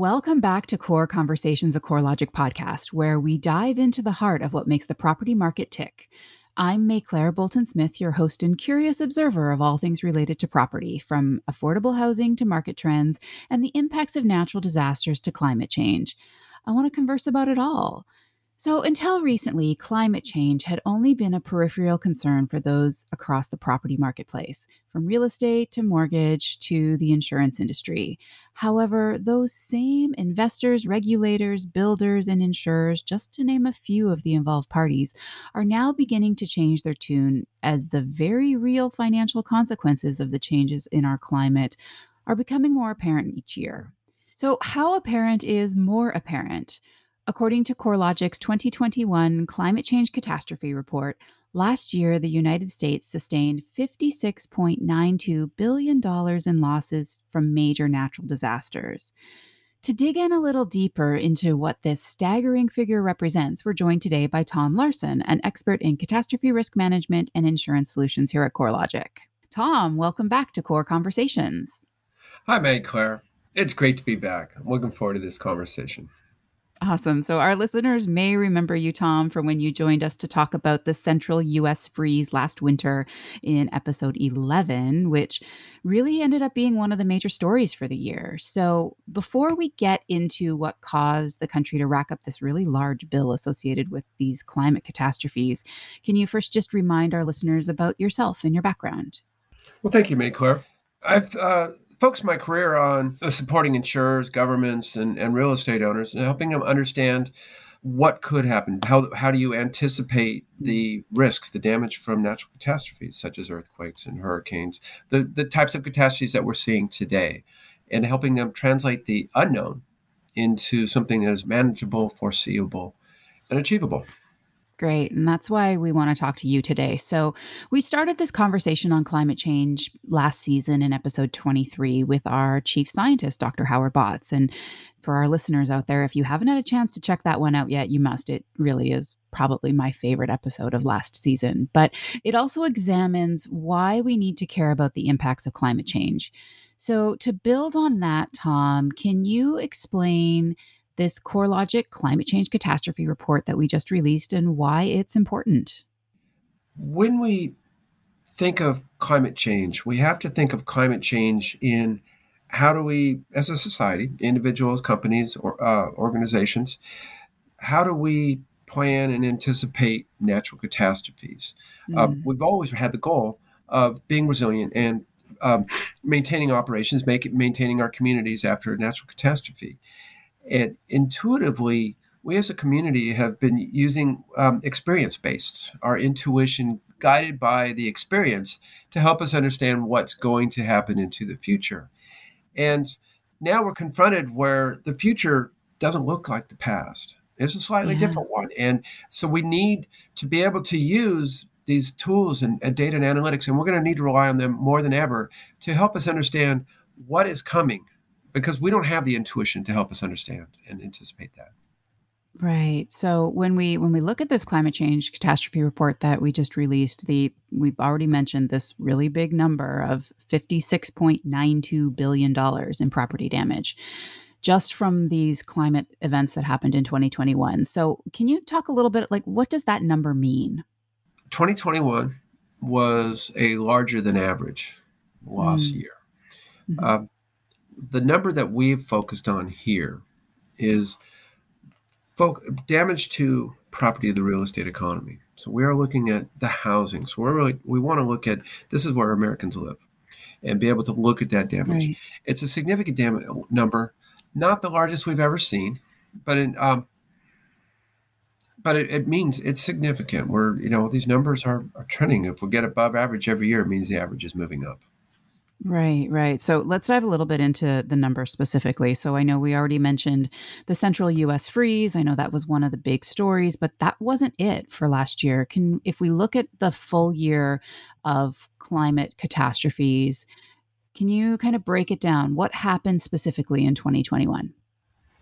Welcome back to Core Conversations, a CoreLogic podcast, where we dive into the heart of what makes the property market tick. I'm Maiclaire Bolton Smith, your host and curious observer of all things related to property, from affordable housing to market trends and the impacts of natural disasters to climate change. I want to converse about it all. So, until recently, climate change had only been a peripheral concern for those across the property marketplace, from real estate to mortgage to the insurance industry. However, those same investors, regulators, builders, and insurers, just to name a few of the involved parties, are now beginning to change their tune as the very real financial consequences of the changes in our climate are becoming more apparent each year. So, how apparent is more apparent? According to CoreLogic's 2021 Climate Change Catastrophe Report, last year the United States sustained $56.92 billion in losses from major natural disasters. To dig in a little deeper into what this staggering figure represents, we're joined today by Tom Larson, an expert in catastrophe risk management and insurance solutions here at CoreLogic. Tom, welcome back to Core Conversations. Hi, Maiclaire. It's great to be back. I'm looking forward to this conversation. Awesome. So, our listeners may remember you, Tom, from when you joined us to talk about the central US freeze last winter in episode 11, which really ended up being one of the major stories for the year. So, before we get into what caused the country to rack up this really large bill associated with these climate catastrophes, can you first just remind our listeners about yourself and your background? Well, thank you, Maiclaire. I've uh, focused my career on uh, supporting insurers, governments, and, and real estate owners and helping them understand what could happen. How, how do you anticipate the risks, the damage from natural catastrophes such as earthquakes and hurricanes, the, the types of catastrophes that we're seeing today, and helping them translate the unknown into something that is manageable, foreseeable, and achievable. Great. And that's why we want to talk to you today. So, we started this conversation on climate change last season in episode 23 with our chief scientist, Dr. Howard Botts. And for our listeners out there, if you haven't had a chance to check that one out yet, you must. It really is probably my favorite episode of last season. But it also examines why we need to care about the impacts of climate change. So, to build on that, Tom, can you explain this CoreLogic climate change catastrophe report that we just released and why it's important. When we think of climate change, we have to think of climate change in how do we, as a society, individuals, companies, or uh, organizations, how do we plan and anticipate natural catastrophes? Mm. Uh, we've always had the goal of being resilient and um, maintaining operations, make, maintaining our communities after a natural catastrophe. And intuitively, we as a community have been using um, experience based, our intuition guided by the experience to help us understand what's going to happen into the future. And now we're confronted where the future doesn't look like the past. It's a slightly yeah. different one. And so we need to be able to use these tools and, and data and analytics, and we're going to need to rely on them more than ever to help us understand what is coming because we don't have the intuition to help us understand and anticipate that. Right. So when we when we look at this climate change catastrophe report that we just released, the we've already mentioned this really big number of 56.92 billion dollars in property damage just from these climate events that happened in 2021. So can you talk a little bit like what does that number mean? 2021 was a larger than average loss mm. year. Mm-hmm. Uh, the number that we've focused on here is fo- damage to property of the real estate economy. So we are looking at the housing. So we're really we want to look at this is where Americans live, and be able to look at that damage. Right. It's a significant dam- number, not the largest we've ever seen, but in um, but it, it, means it's significant. We're you know these numbers are, are trending. If we get above average every year, it means the average is moving up. Right, right. So let's dive a little bit into the number specifically. So I know we already mentioned the central US freeze. I know that was one of the big stories, but that wasn't it for last year. Can if we look at the full year of climate catastrophes, can you kind of break it down? What happened specifically in 2021?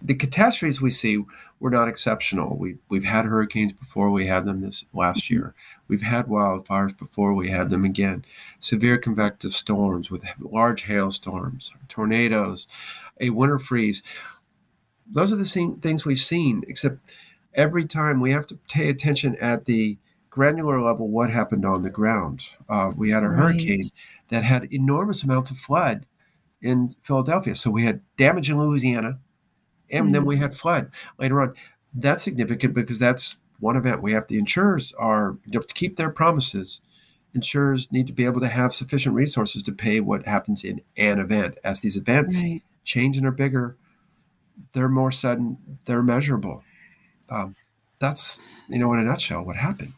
The catastrophes we see were not exceptional. We we've had hurricanes before we had them this last mm-hmm. year. We've had wildfires before we had them again. Severe convective storms with large hailstorms, tornadoes, a winter freeze. those are the same things we've seen, except every time we have to pay attention at the granular level what happened on the ground. Uh, we had a right. hurricane that had enormous amounts of flood in Philadelphia. So we had damage in Louisiana, and mm-hmm. then we had flood later on. That's significant because that's one event. We have the insurers are to keep their promises. Insurers need to be able to have sufficient resources to pay what happens in an event. As these events right. change and are bigger, they're more sudden, they're measurable. Um, that's you know in a nutshell what happened.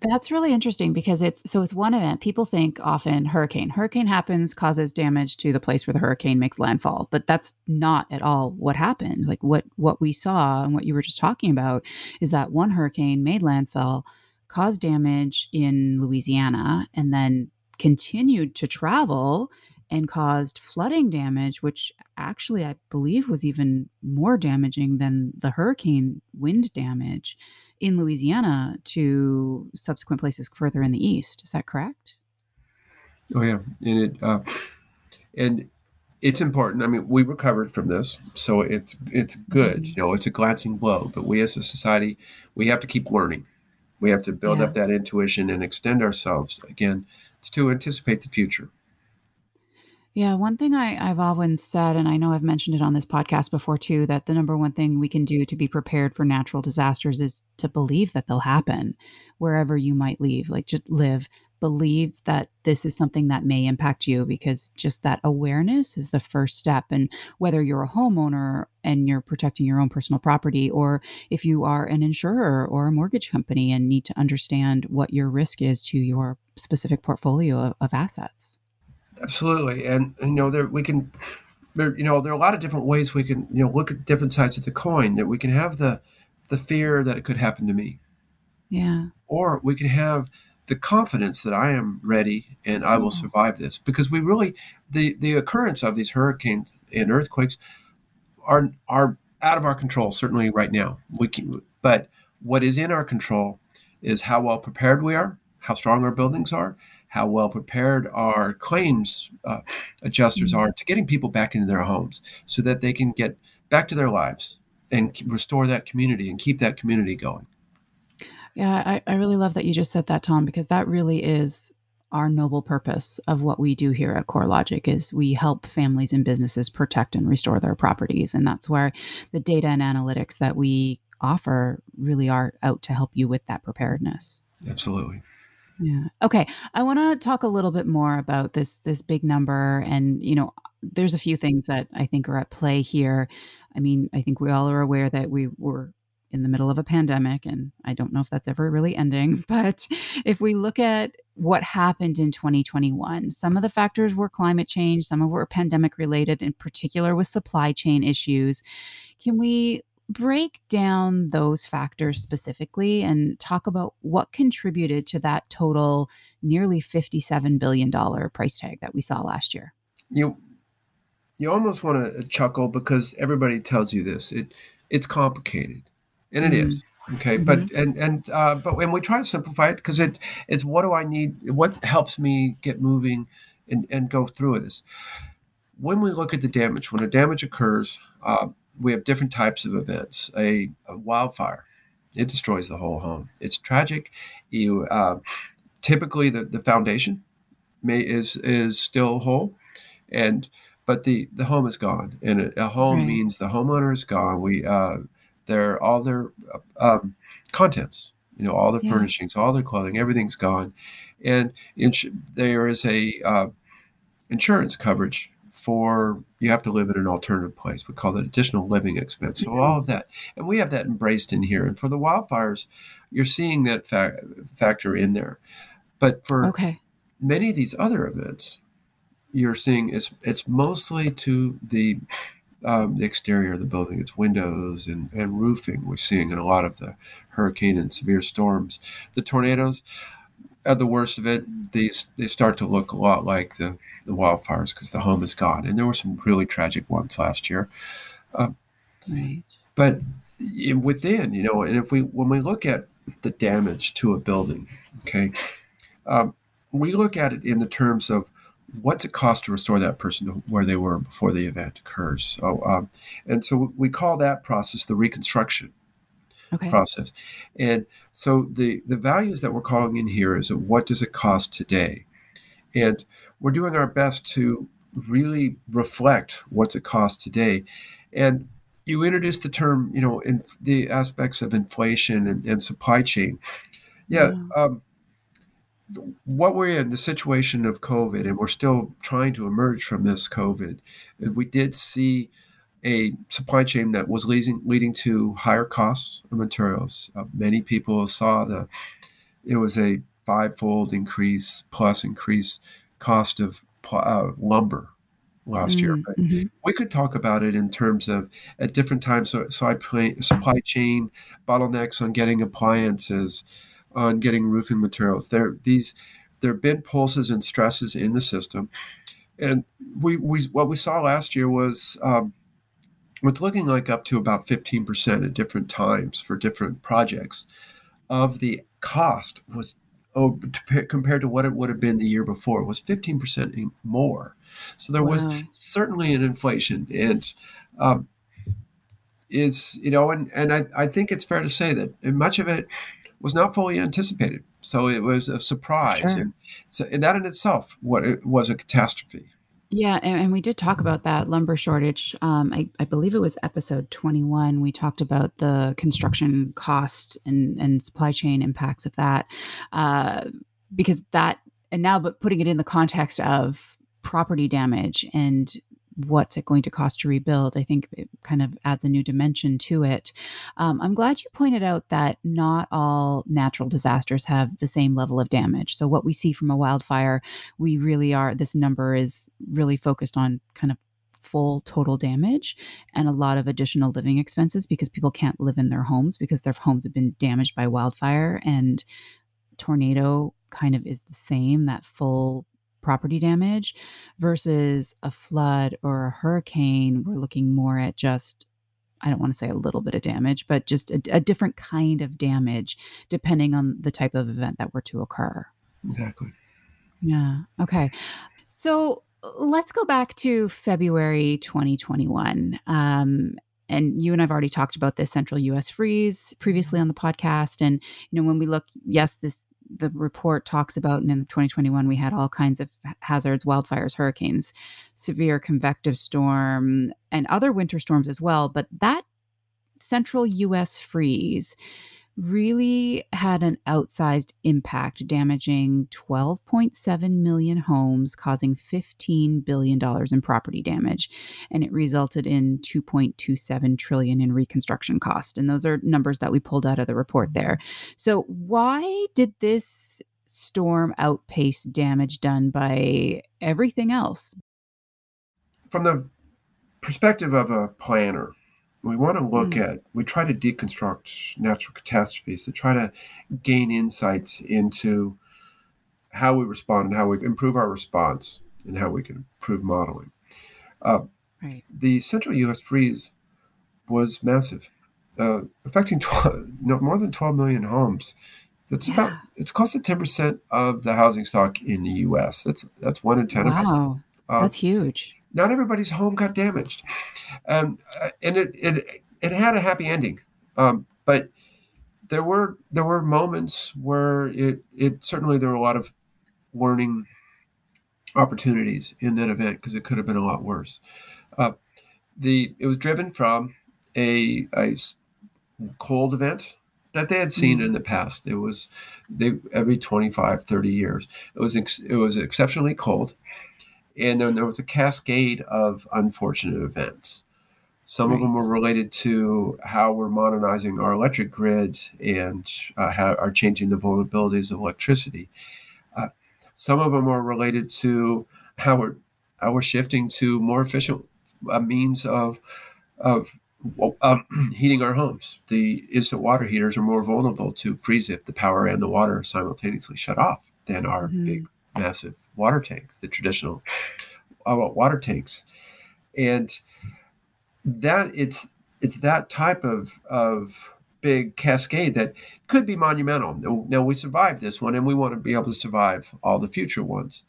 That's really interesting because it's so it's one event. People think often hurricane. Hurricane happens, causes damage to the place where the hurricane makes landfall, but that's not at all what happened. Like what what we saw and what you were just talking about is that one hurricane made landfall, caused damage in Louisiana, and then continued to travel and caused flooding damage, which actually I believe was even more damaging than the hurricane wind damage in Louisiana to subsequent places further in the east. Is that correct? Oh yeah, and it uh, and it's important. I mean, we recovered from this, so it's it's good. Mm-hmm. You know, it's a glancing blow, but we as a society, we have to keep learning. We have to build yeah. up that intuition and extend ourselves again to anticipate the future. Yeah, one thing I, I've always said, and I know I've mentioned it on this podcast before too, that the number one thing we can do to be prepared for natural disasters is to believe that they'll happen wherever you might leave. Like just live, believe that this is something that may impact you because just that awareness is the first step. And whether you're a homeowner and you're protecting your own personal property, or if you are an insurer or a mortgage company and need to understand what your risk is to your specific portfolio of, of assets. Absolutely, and, and you know there we can, there, you know there are a lot of different ways we can you know look at different sides of the coin. That we can have the the fear that it could happen to me, yeah, or we can have the confidence that I am ready and I will mm. survive this. Because we really the the occurrence of these hurricanes and earthquakes are are out of our control. Certainly right now, we can, but what is in our control is how well prepared we are, how strong our buildings are, how well prepared our claims uh, adjusters mm-hmm. are to getting people back into their homes so that they can get back to their lives and restore that community and keep that community going. Yeah, I, I really love that you just said that, Tom, because that really is our noble purpose of what we do here at CoreLogic is we help families and businesses protect and restore their properties. And that's where the data and analytics that we offer really are out to help you with that preparedness. Absolutely. Yeah. Okay. I want to talk a little bit more about this this big number and you know there's a few things that I think are at play here. I mean, I think we all are aware that we were in the middle of a pandemic and I don't know if that's ever really ending, but if we look at what happened in 2021, some of the factors were climate change, some of were pandemic related in particular with supply chain issues. Can we break down those factors specifically and talk about what contributed to that total nearly $57 billion price tag that we saw last year? You you almost want to chuckle because everybody tells you this. It it's complicated. And it mm-hmm. is Okay, mm-hmm. but and and uh, but when we try to simplify it because it it's what do I need? What helps me get moving and and go through this? When we look at the damage, when a damage occurs, uh, we have different types of events. A, a, wildfire, it destroys the whole home. It's tragic. You uh, typically the, the foundation may is is still whole, and but the the home is gone, and a, a home right. means the homeowner is gone. We uh, their all their um, contents, you know, all their yeah. furnishings, all their clothing, everything's gone, and ins- there is a uh, insurance coverage for you have to live in an alternative place. We call that additional living expense. So all of that, and we have that embraced in here. And for the wildfires, you're seeing that fa- factor in there. But for okay. many of these other events, you're seeing it's it's mostly to the um, the exterior of the building, its windows and, and roofing. We're seeing in a lot of the hurricane and severe storms. The tornadoes, at the worst of it, these they start to look a lot like the, the wildfires because the home is gone. And there were some really tragic ones last year. Uh, right. But within, you know, and if we when we look at the damage to a building, okay, um, we look at it in the terms of what's it cost to restore that person to where they were before the event occurs. So, um, and so we call that process the reconstruction okay. process. And so the the values that we're calling in here is what does it cost today, and we're doing our best to really reflect what's it cost today, and you introduced the term, you know, in the aspects of inflation and, and supply chain. Yeah. Um, what we're in the situation of COVID, and we're still trying to emerge from this COVID. We did see a supply chain that was leading leading to higher costs of materials. Uh, many people saw the it was a fivefold increase plus increase cost of uh, lumber last year. Mm, mm-hmm. We could talk about it in terms of at different times. So, so I play supply chain bottlenecks on getting appliances, on getting roofing materials. There, these there have been pulses and stresses in the system, and we, we what we saw last year was. Um, it's looking like up to about 15% at different times for different projects of the cost was oh compared to what it would have been the year before was 15% more so there wow. was certainly an inflation, and um, is you know, and and I, I think it's fair to say that much of it was not fully anticipated. So it was a surprise, sure. and, so, and that in itself what it was a catastrophe. Yeah, and, and, we did talk about that lumber shortage. Um, I, I, believe it was episode 21. We talked about the construction cost and, and supply chain impacts of that. Uh, because that, and now, but putting it in the context of property damage and what's it going to cost to rebuild i think it kind of adds a new dimension to it. Um, i'm glad you pointed out that not all natural disasters have the same level of damage. So what we see from a wildfire we really are this number is really focused on kind of full total damage and a lot of additional living expenses because people can't live in their homes because their homes have been damaged by wildfire and tornado kind of is the same that full property damage versus a flood or a hurricane we're looking more at just I don't want to say a little bit of damage, but just a, a, different kind of damage depending on the type of event that were to occur. Exactly. Yeah. Okay. So let's go back to February 2021. Um, and you and I've already talked about this central US freeze previously on the podcast. And, you know, when we look, yes, this the report talks about and in 2021 we had all kinds of hazards wildfires hurricanes severe convective storm and other winter storms as well but that central us freeze really had an outsized impact, damaging 12.7 million homes, causing $15 billion in property damage. And it resulted in 2.27 trillion in reconstruction cost. And those are numbers that we pulled out of the report there. So why did this storm outpace damage done by everything else? From the perspective of a planner, we want to look mm. at we try to deconstruct natural catastrophes to try to gain insights into how we respond and how we improve our response and how we can improve modeling uh, right. the central us freeze was massive uh, affecting 12, no, more than 12 million homes that's yeah. about it's to 10% of the housing stock in the us that's that's one in 10 wow. of us uh, that's huge not everybody's home got damaged, um, uh, and it, it it had a happy ending. Um, but there were there were moments where it it certainly there were a lot of learning opportunities in that event because it could have been a lot worse. Uh, the it was driven from a, a cold event that they had seen mm-hmm. in the past. It was they every 25, 30 years. It was ex, it was exceptionally cold and then there was a cascade of unfortunate events. Some right. of them were related to how we're modernizing our electric grid and uh, how are changing the vulnerabilities of electricity. Uh, some of them were related to how we're how we're shifting to more efficient uh, means of of um, heating our homes. The instant water heaters are more vulnerable to freeze if the power and the water are simultaneously shut off than our mm-hmm. big massive water tanks, the traditional uh, water tanks, and that it's it's that type of of big cascade that could be monumental. Now we survived this one, and we want to be able to survive all the future ones.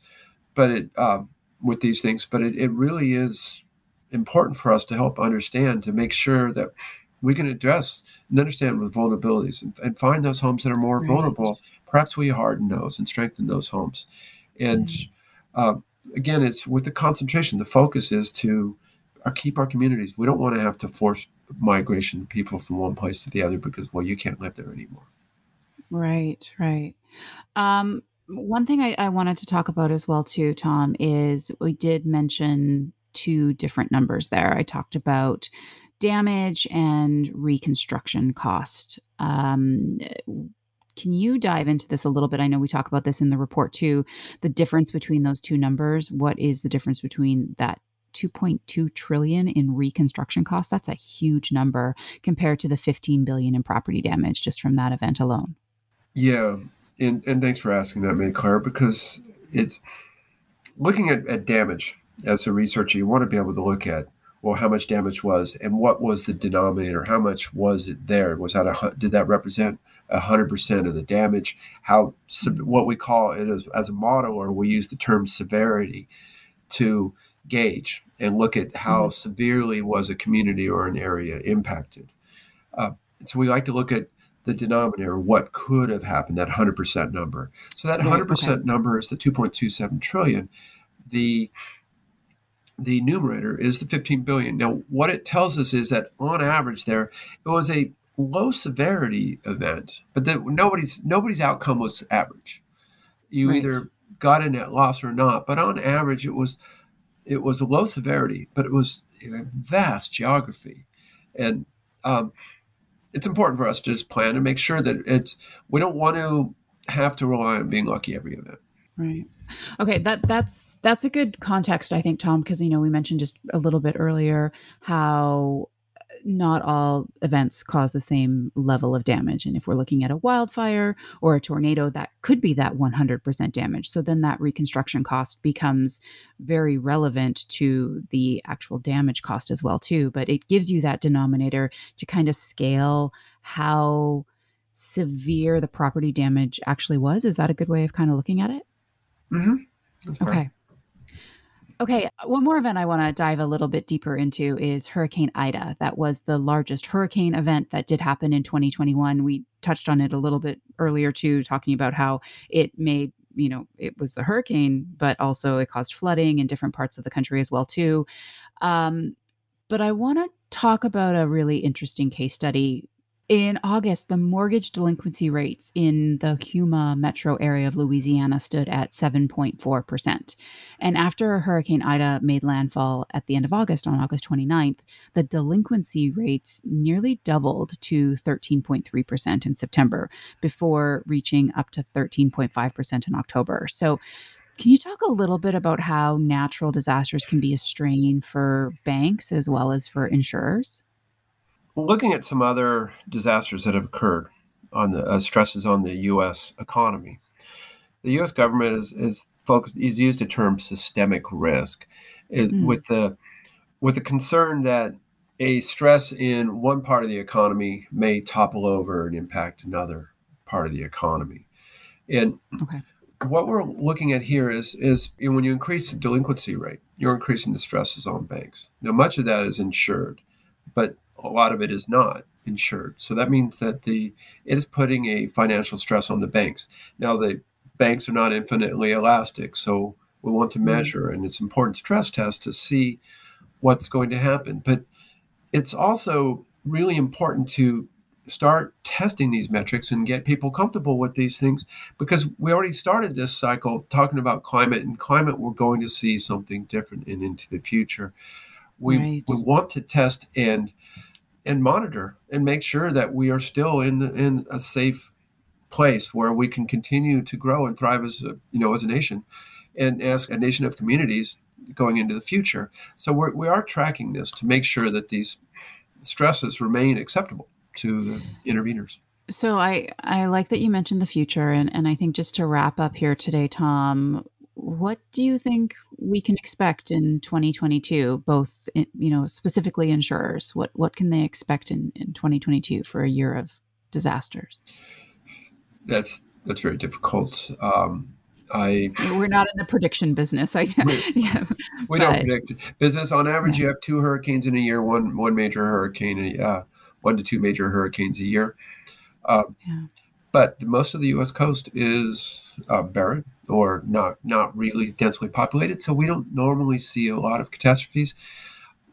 but it um, with these things, but it, it really is important for us to help understand to make sure that we can address and understand with vulnerabilities and, and find those homes that are more right. vulnerable. Perhaps we harden those and strengthen those homes. And uh, again, it's with the concentration. The focus is to uh, keep our communities. We don't want to have to force migration people from one place to the other because well, you can't live there anymore. Right, right. Um, one thing I, I wanted to talk about as well too, Tom, is we did mention two different numbers there. I talked about damage and reconstruction cost. Um, can you dive into this a little bit? I know we talk about this in the report too. The difference between those two numbers. What is the difference between that 2.2 trillion in reconstruction costs? That's a huge number compared to the 15 billion in property damage just from that event alone. Yeah, and, and thanks for asking that, Marie-Claire, because it's looking at, at damage as a researcher, you want to be able to look at well how much damage was and what was the denominator how much was it there was that a did that represent 100% of the damage how what we call it as, as a model or we use the term severity to gauge and look at how mm-hmm. severely was a community or an area impacted uh, so we like to look at the denominator, what could have happened, that 100% number. So that 100% okay. number is the 2.27 trillion. The the numerator is the 15 billion. Now, what it tells us is that on average, there it was a low severity event, but that nobody's nobody's outcome was average. You right. either got a net loss or not, but on average, it was it was a low severity, but it was a vast geography, and um, it's important for us to just plan and make sure that it's we don't want to have to rely on being lucky every event. Right. Okay, that that's that's a good context, I think, Tom, because you know we mentioned just a little bit earlier how not all events cause the same level of damage. And if we're looking at a wildfire or a tornado, that could be that 100% damage. So then that reconstruction cost becomes very relevant to the actual damage cost as well too. But it gives you that denominator to kind of scale how severe the property damage actually was. Is that a good way of kind of looking at it? Mm-hmm. Okay. Okay, one more event I want to dive a little bit deeper into is Hurricane Ida. That was the largest hurricane event that did happen in 2021. We touched on it a little bit earlier too, talking about how it made you know it was a hurricane, but also it caused flooding in different parts of the country as well too. Um, but I want to talk about a really interesting case study in August, the mortgage delinquency rates in the Houma metro area of Louisiana stood at 7.4%. And after Hurricane Ida made landfall at the end of August, on August 29th, the delinquency rates nearly doubled to 13.3% in September before reaching up to 13.5% in October. So, can you talk a little bit about how natural disasters can be a strain for banks as well as for insurers? Looking at some other disasters that have occurred on the uh, stresses on the U.S. economy, the U.S. government is, is focused is used the term systemic risk it, mm. with the with the concern that a stress in one part of the economy may topple over and impact another part of the economy. And okay. what we're looking at here is is when you increase the delinquency rate, you're increasing the stresses on banks. Now, much of that is insured, but a lot of it is not insured. So that means that the it is putting a financial stress on the banks. Now the banks are not infinitely elastic, so we want to mm-hmm. measure and it's important stress test to see what's going to happen. But it's also really important to start testing these metrics and get people comfortable with these things because we already started this cycle talking about climate and climate we're going to see something different in into the future we, right. we want to test and and monitor and make sure that we are still in in a safe place where we can continue to grow and thrive as a you know as a nation and as a nation of communities going into the future. So we're, we are tracking this to make sure that these stresses remain acceptable to the interveners. So i i like that you mentioned the future and and i think just to wrap up here today tom what do you think we can expect in 2022 both in, you know specifically insurers what what can they expect in, in 2022 for a year of disasters that's that's very difficult um, I we're not in the prediction business. I we, yeah, we don't predict business. On average, yeah. you have two hurricanes in a year, one one major hurricane, uh, one to two major hurricanes a year. Uh, yeah. But most of the U.S. coast is uh, barren or not not really densely populated, so we don't normally see a lot of catastrophes.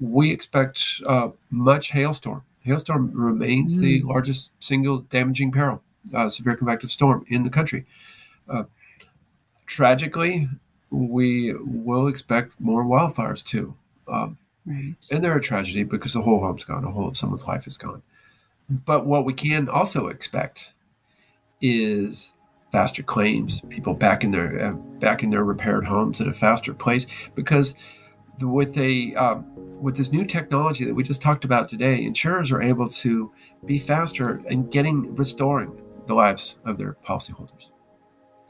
We expect uh, much hailstorm. Hailstorm remains mm. the largest single damaging peril, uh, severe convective storm in the country. Uh, tragically, we will expect more wildfires too. Um, right. And they're a tragedy because the whole home's gone, a whole someone's life is gone. But what we can also expect is faster claims, people back in their uh, back in their repaired homes at a faster pace, because with a um, with this new technology that we just talked about today, insurers are able to be faster in getting restoring the lives of their policyholders.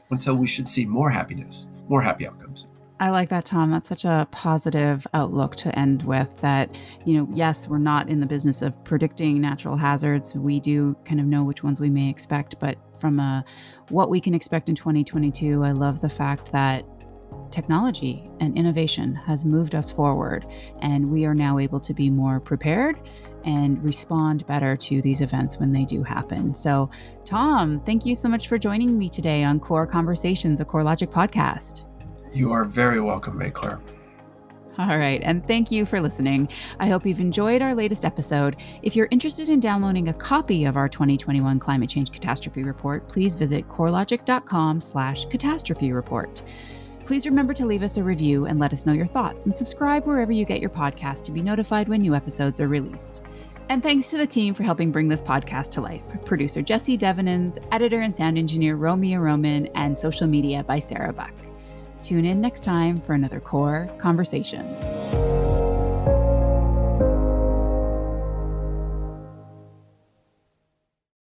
And so we should see more happiness, more happy outcomes. I like that, Tom. That's such a positive outlook to end with. That, you know, yes, we're not in the business of predicting natural hazards. We do kind of know which ones we may expect, but from a what we can expect in 2022, I love the fact that technology and innovation has moved us forward, and we are now able to be more prepared and respond better to these events when they do happen. So, Tom, thank you so much for joining me today on Core Conversations, a CoreLogic podcast. You are very welcome, Maiclaire. All right, and thank you for listening. I hope you've enjoyed our latest episode. If you're interested in downloading a copy of our 2021 climate change catastrophe report, please visit corelogic.com slash catastrophe report. Please remember to leave us a review and let us know your thoughts, and subscribe wherever you get your podcast to be notified when new episodes are released. And thanks to the team for helping bring this podcast to life producer Jesse Devenins, editor and sound engineer Romeo Roman, and social media by Sarah Buck. Tune in next time for another core conversation.